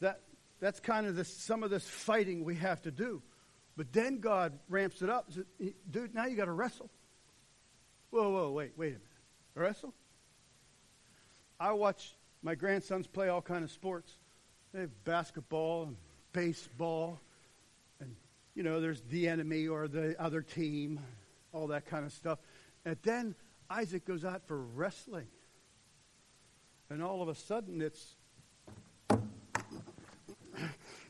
That, that's kind of this, some of this fighting we have to do. But then God ramps it up. Says, Dude, now you got to wrestle. Whoa, whoa, wait, wait a minute. Wrestle? I watch my grandsons play all kind of sports. They have basketball and baseball, and you know, there's the enemy or the other team, all that kind of stuff. And then Isaac goes out for wrestling, and all of a sudden it's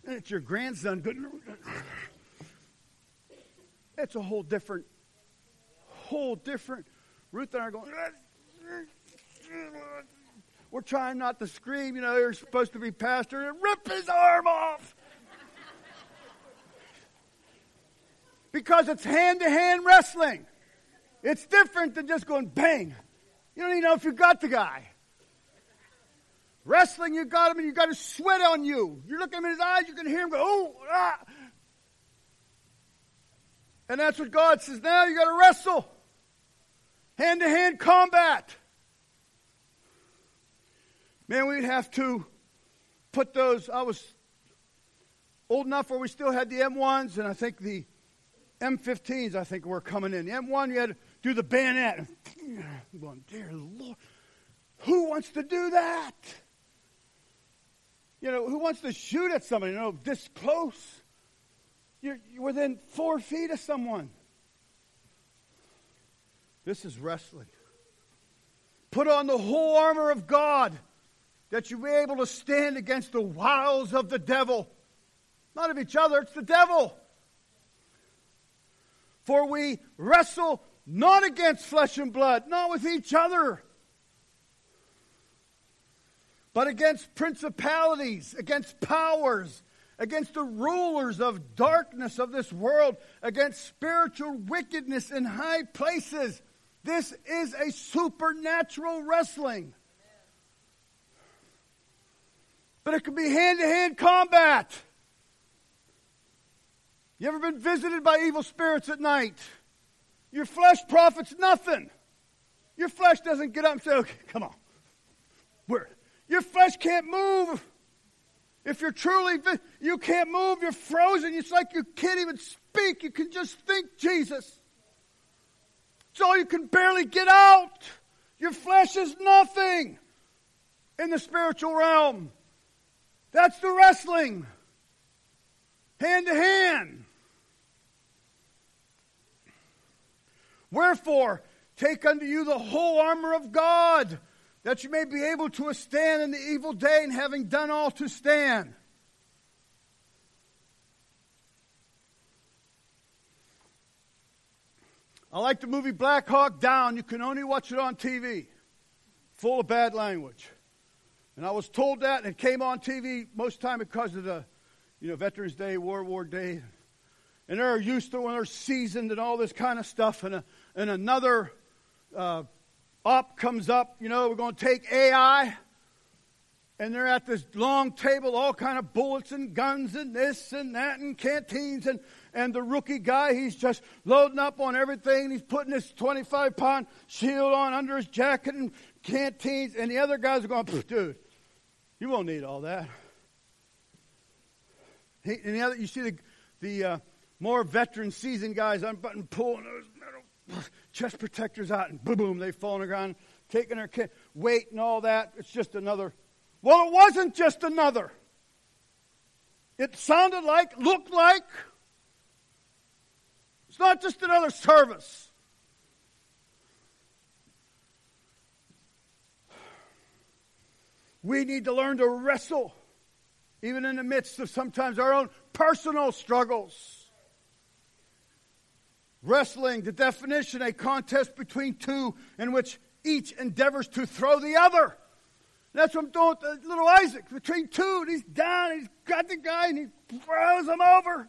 it's your grandson. It's a whole different, whole different. Ruth and I are going. We're trying not to scream. You know, you're supposed to be pastor and rip his arm off. because it's hand to hand wrestling. It's different than just going bang. You don't even know if you got the guy. Wrestling, you got him and you got his sweat on you. You look him in his eyes, you can hear him go, oh, ah. And that's what God says now, you got to wrestle. Hand to hand combat. Man, we'd have to put those. I was old enough where we still had the M1s, and I think the M15s, I think, were coming in. The M1, you had to do the bayonet. Going, dear Lord, who wants to do that? You know, who wants to shoot at somebody, you know, this close? You're, you're within four feet of someone. This is wrestling. Put on the whole armor of God that you be able to stand against the wiles of the devil. Not of each other, it's the devil. For we wrestle not against flesh and blood, not with each other, but against principalities, against powers, against the rulers of darkness of this world, against spiritual wickedness in high places. This is a supernatural wrestling. But it can be hand to hand combat. You ever been visited by evil spirits at night? Your flesh profits nothing. Your flesh doesn't get up and say, okay, come on. Where? Your flesh can't move. If you're truly, you can't move, you're frozen. It's like you can't even speak. You can just think Jesus. It's all you can barely get out. Your flesh is nothing in the spiritual realm. That's the wrestling. Hand to hand. Wherefore, take unto you the whole armor of God that you may be able to withstand in the evil day, and having done all to stand. I like the movie Black Hawk Down. You can only watch it on TV, full of bad language. And I was told that, and it came on TV most time because of the, you know, Veterans Day, World War Day, and they're used to when they're seasoned and all this kind of stuff. And, a, and another uh, up comes up, you know, we're going to take AI. And they're at this long table, all kind of bullets and guns and this and that and canteens. And, and the rookie guy, he's just loading up on everything. He's putting this 25 pound shield on under his jacket and canteens. And the other guys are going, dude, you won't need all that. He, and now that you see the, the uh, more veteran, seasoned guys unbutton, pulling those metal chest protectors out, and boom, boom, they fall on the ground, taking their kid, weight and all that. It's just another. Well, it wasn't just another. It sounded like, looked like. It's not just another service. We need to learn to wrestle, even in the midst of sometimes our own personal struggles. Wrestling, the definition, a contest between two in which each endeavors to throw the other. That's what I'm doing with little Isaac. Between two, and he's down, and he's got the guy, and he throws him over.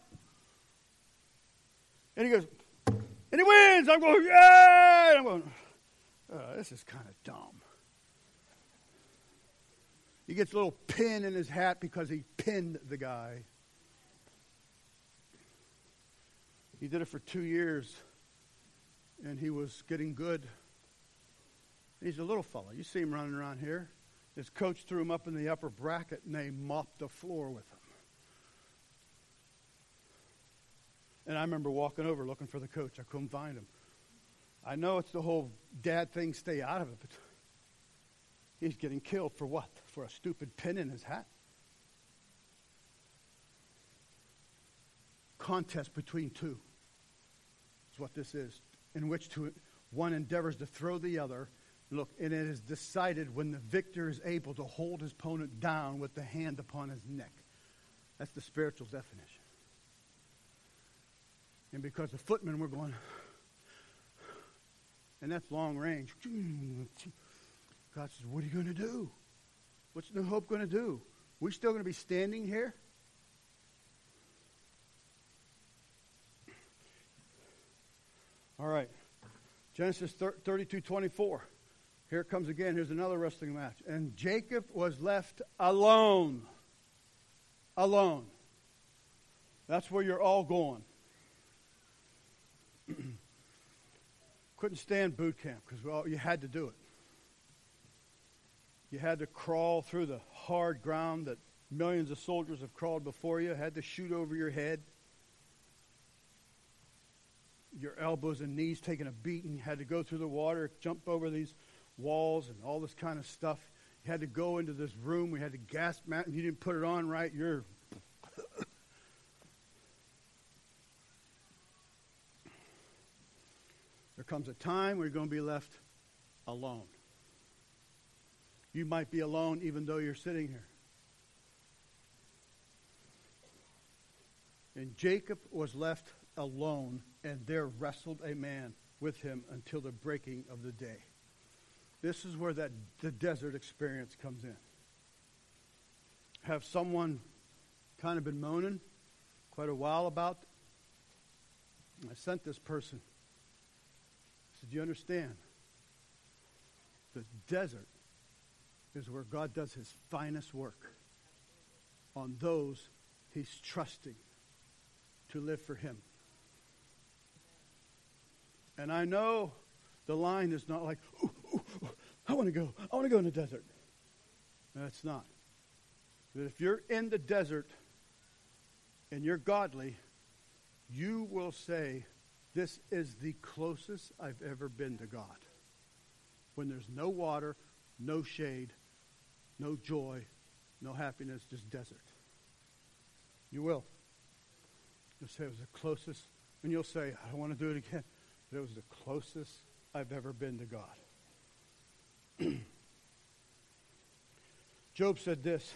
And he goes, and he wins. I'm going, yeah! I'm going, oh, this is kind of dumb. He gets a little pin in his hat because he pinned the guy. He did it for two years, and he was getting good. He's a little fellow. You see him running around here. His coach threw him up in the upper bracket, and they mopped the floor with him. And I remember walking over looking for the coach. I couldn't find him. I know it's the whole dad thing, stay out of it, but he's getting killed for what? For a stupid pin in his hat? Contest between two is what this is, in which to, one endeavors to throw the other. Look, and it is decided when the victor is able to hold his opponent down with the hand upon his neck. That's the spiritual definition. And because the footmen were going, and that's long range. God says, What are you going to do? What's New Hope going to do? We still going to be standing here? All right. Genesis 32 24. Here it comes again. Here's another wrestling match. And Jacob was left alone. Alone. That's where you're all going. Couldn't stand boot camp because well, you had to do it. You had to crawl through the hard ground that millions of soldiers have crawled before you, had to shoot over your head. Your elbows and knees taking a beating, had to go through the water, jump over these walls and all this kind of stuff. You had to go into this room. We had to gas mask. You didn't put it on right. You're. there comes a time where you're going to be left alone. You might be alone even though you're sitting here. And Jacob was left alone, and there wrestled a man with him until the breaking of the day. This is where that the desert experience comes in. Have someone kind of been moaning quite a while about? I sent this person. I said, "You understand? The desert is where God does His finest work on those He's trusting to live for Him." And I know the line is not like, ooh, ooh, ooh, I want to go. I want to go in the desert. That's not. But if you're in the desert and you're godly, you will say, This is the closest I've ever been to God. When there's no water, no shade, no joy, no happiness, just desert. You will. You'll say it was the closest, and you'll say, I don't want to do it again. But it was the closest I've ever been to God. Job said this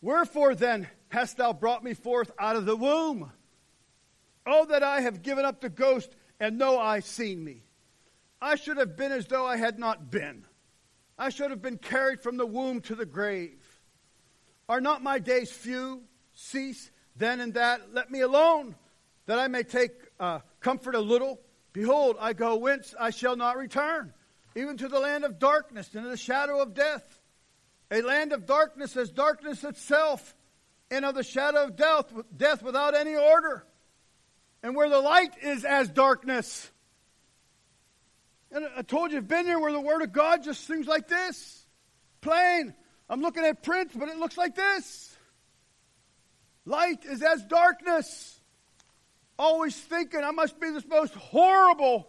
Wherefore then hast thou brought me forth out of the womb? Oh, that I have given up the ghost, and no eye seen me. I should have been as though I had not been. I should have been carried from the womb to the grave. Are not my days few? Cease then and that. Let me alone, that I may take uh, comfort a little. Behold, I go whence I shall not return, even to the land of darkness and the shadow of death. A land of darkness as darkness itself, and of the shadow of death, death without any order. And where the light is as darkness. And I told you, I've been here where the Word of God just seems like this. Plain. I'm looking at print, but it looks like this. Light is as darkness. Always thinking I must be this most horrible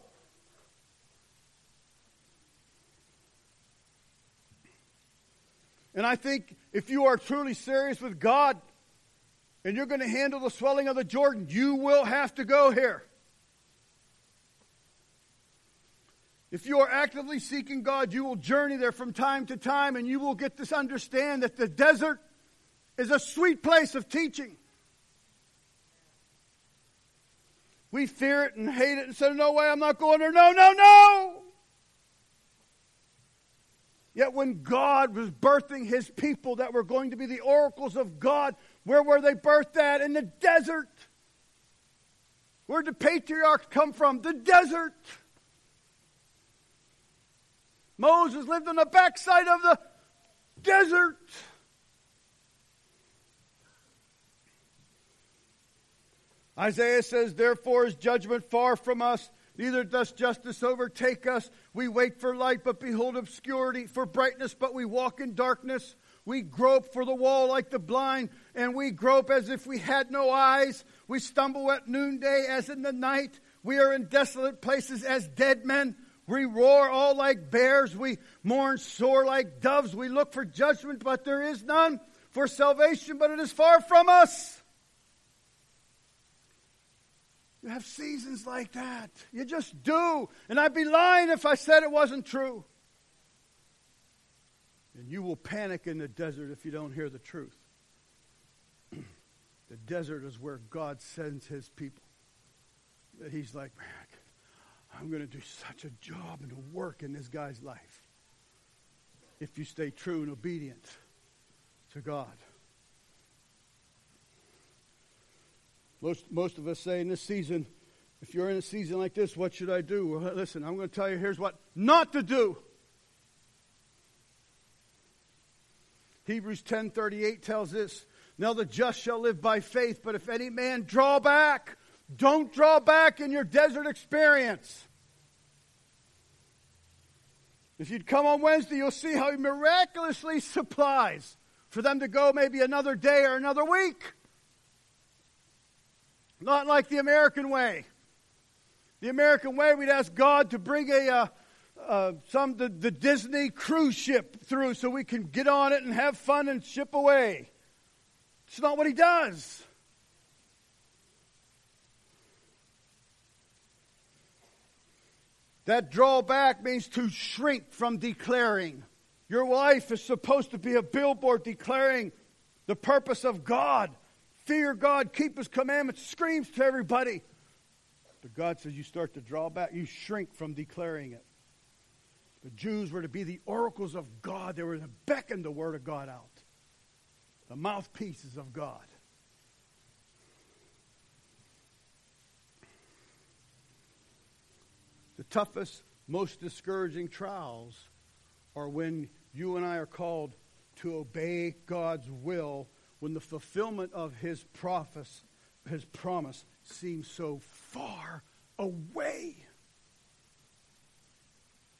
And I think if you are truly serious with God and you're going to handle the swelling of the Jordan, you will have to go here. If you are actively seeking God, you will journey there from time to time and you will get to understand that the desert is a sweet place of teaching. We fear it and hate it and say, No way, I'm not going there. No, no, no. Yet when God was birthing his people that were going to be the oracles of God, where were they birthed at? In the desert. Where did the patriarchs come from? The desert. Moses lived on the backside of the desert. Isaiah says, Therefore is judgment far from us Neither does justice overtake us. We wait for light, but behold obscurity, for brightness, but we walk in darkness. We grope for the wall like the blind, and we grope as if we had no eyes. We stumble at noonday as in the night. We are in desolate places as dead men. We roar all like bears. We mourn sore like doves. We look for judgment, but there is none. For salvation, but it is far from us. You have seasons like that. You just do. And I'd be lying if I said it wasn't true. And you will panic in the desert if you don't hear the truth. the desert is where God sends his people. That He's like, man, I'm going to do such a job and a work in this guy's life if you stay true and obedient to God. Most, most of us say in this season, if you're in a season like this, what should I do? Well, listen, I'm going to tell you here's what not to do. Hebrews 10:38 tells this, "Now the just shall live by faith, but if any man draw back, don't draw back in your desert experience." If you'd come on Wednesday, you'll see how he miraculously supplies for them to go maybe another day or another week. Not like the American way. The American way, we'd ask God to bring a uh, uh, some the, the Disney cruise ship through so we can get on it and have fun and ship away. It's not what He does. That drawback means to shrink from declaring. Your life is supposed to be a billboard declaring the purpose of God. Fear God, keep His commandments, screams to everybody. But God says you start to draw back, you shrink from declaring it. The Jews were to be the oracles of God, they were to beckon the Word of God out, the mouthpieces of God. The toughest, most discouraging trials are when you and I are called to obey God's will when the fulfillment of his prophes, his promise seems so far away.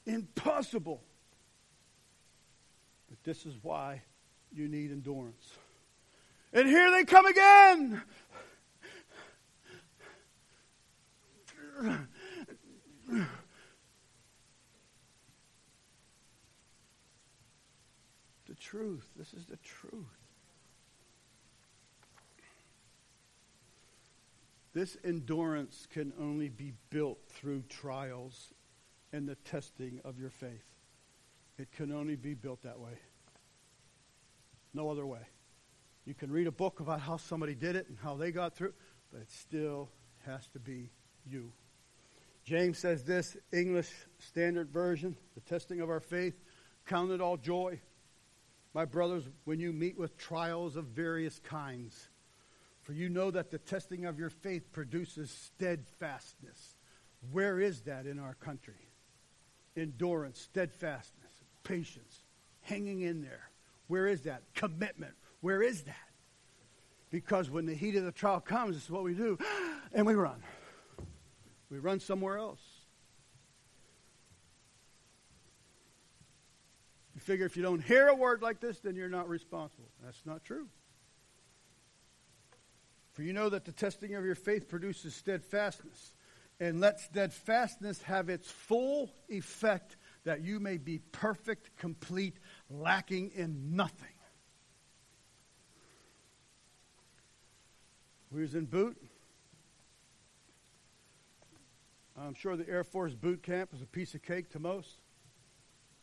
Impossible. But this is why you need endurance. And here they come again. The truth. This is the truth. This endurance can only be built through trials and the testing of your faith. It can only be built that way. No other way. You can read a book about how somebody did it and how they got through, but it still has to be you. James says this, English Standard Version, the testing of our faith, count it all joy. My brothers, when you meet with trials of various kinds, for you know that the testing of your faith produces steadfastness. Where is that in our country? Endurance, steadfastness, patience, hanging in there. Where is that? Commitment. Where is that? Because when the heat of the trial comes, this is what we do, and we run. We run somewhere else. You figure if you don't hear a word like this, then you're not responsible. That's not true. For you know that the testing of your faith produces steadfastness. And let steadfastness have its full effect that you may be perfect, complete, lacking in nothing. We was in boot. I'm sure the Air Force boot camp was a piece of cake to most,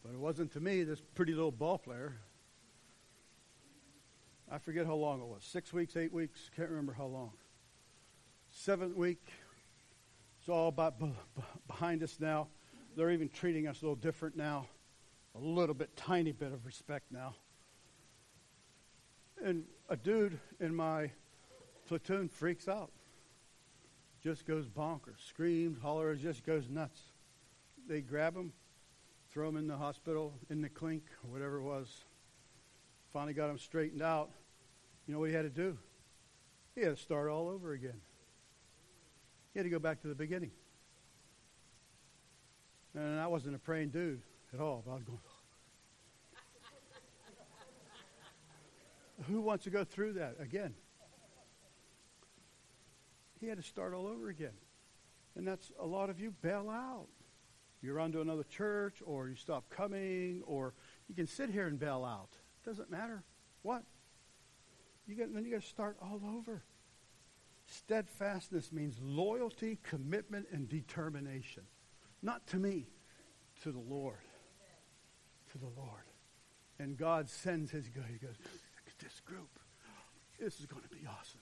but it wasn't to me, this pretty little ball player. I forget how long it was six weeks, eight weeks, can't remember how long. Seventh week, it's all about b- b- behind us now. They're even treating us a little different now, a little bit, tiny bit of respect now. And a dude in my platoon freaks out just goes bonkers, screams, hollers, just goes nuts. They grab him, throw him in the hospital, in the clink, or whatever it was. Finally got him straightened out. You know what he had to do? He had to start all over again. He had to go back to the beginning. And I wasn't a praying dude at all, I was going, who wants to go through that again? He had to start all over again. And that's a lot of you bail out. You run to another church, or you stop coming, or you can sit here and bail out. Doesn't matter. What? You get, then you got to start all over. Steadfastness means loyalty, commitment, and determination. Not to me, to the Lord. To the Lord. And God sends his, he goes, this group. This is going to be awesome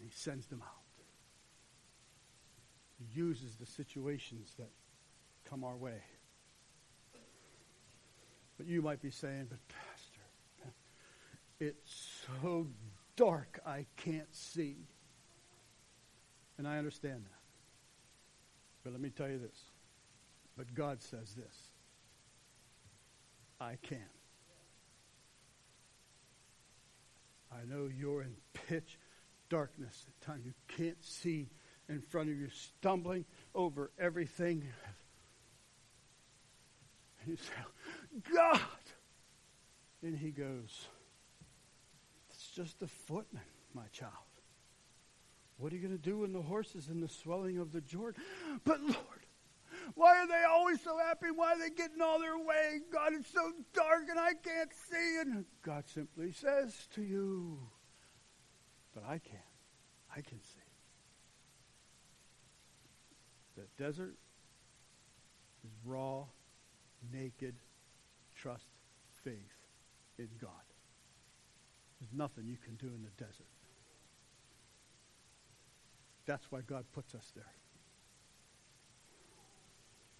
and he sends them out. He uses the situations that come our way. But you might be saying, but Pastor, it's so dark I can't see. And I understand that. But let me tell you this. But God says this I can. I know you're in pitch darkness at times. You can't see in front of you, stumbling over everything. And you say, God! And he goes, It's just a footman, my child. What are you going to do when the horses in the swelling of the Jordan? But Lord, why are they always so happy? Why are they getting all their way? God, it's so dark and I can't see. And God simply says to you, but I can. I can see. The desert is raw, naked, trust, faith in God. There's nothing you can do in the desert. That's why God puts us there.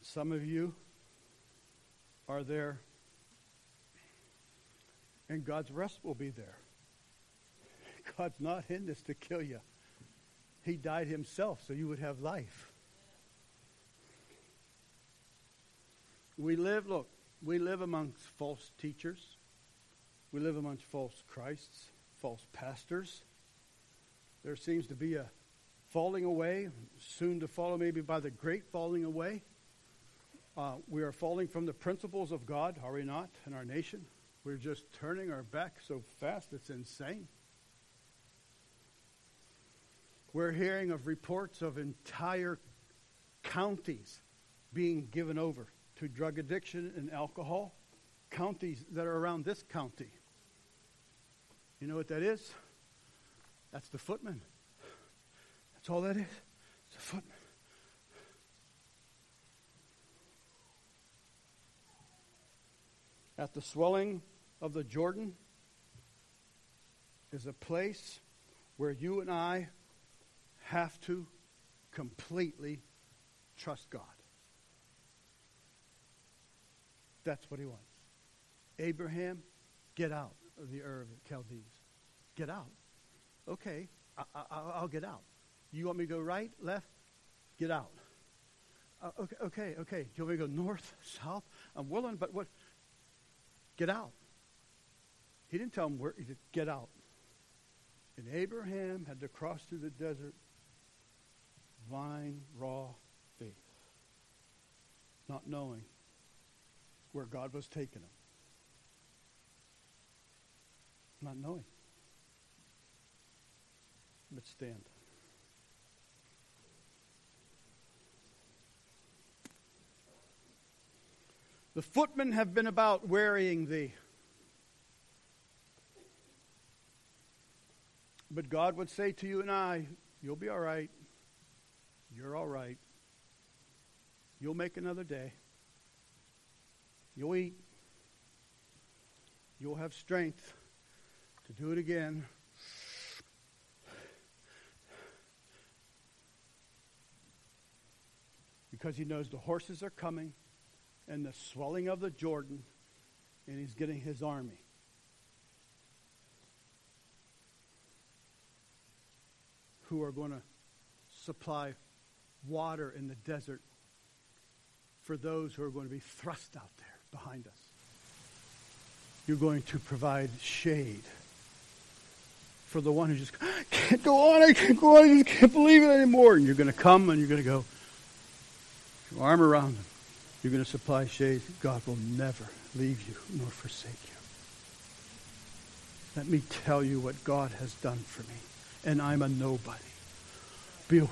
Some of you are there, and God's rest will be there. God's not in this to kill you. He died himself so you would have life. We live, look, we live amongst false teachers. We live amongst false Christs, false pastors. There seems to be a falling away, soon to follow maybe by the great falling away. Uh, we are falling from the principles of God, are we not, in our nation? We're just turning our back so fast, it's insane. We're hearing of reports of entire counties being given over to drug addiction and alcohol. Counties that are around this county. You know what that is? That's the footman. That's all that is. It's a footman. At the swelling of the Jordan is a place where you and I have to completely trust God. That's what he wants. Abraham, get out of the Ur of the Chaldees. Get out. Okay, I, will get out. You want me to go right, left? Get out. Uh, okay, okay, okay. Do you want me to go north, south? I'm willing, but what? Get out. He didn't tell him where. He said, get out. And Abraham had to cross through the desert, vine, raw faith, not knowing where God was taking him. Not knowing. But stand. The footmen have been about wearying thee. But God would say to you and I, You'll be all right. You're all right. You'll make another day. You'll eat. You'll have strength to do it again. Because he knows the horses are coming and the swelling of the Jordan, and he's getting his army. Who are going to supply water in the desert for those who are going to be thrust out there behind us. You're going to provide shade for the one who just can't go on, I can't go on, I just can't believe it anymore. And you're going to come and you're going to go, your arm around them. You're going to supply shade. God will never leave you nor forsake you. Let me tell you what God has done for me. And I'm a nobody. Be,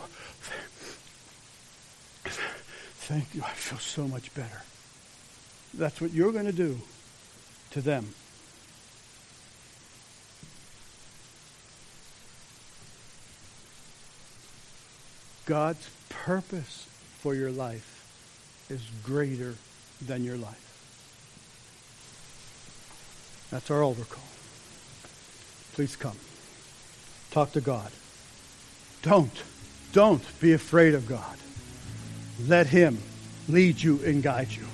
thank you. I feel so much better. That's what you're going to do to them. God's purpose for your life is greater than your life. That's our altar call. Please come. Talk to God. Don't, don't be afraid of God. Let Him lead you and guide you.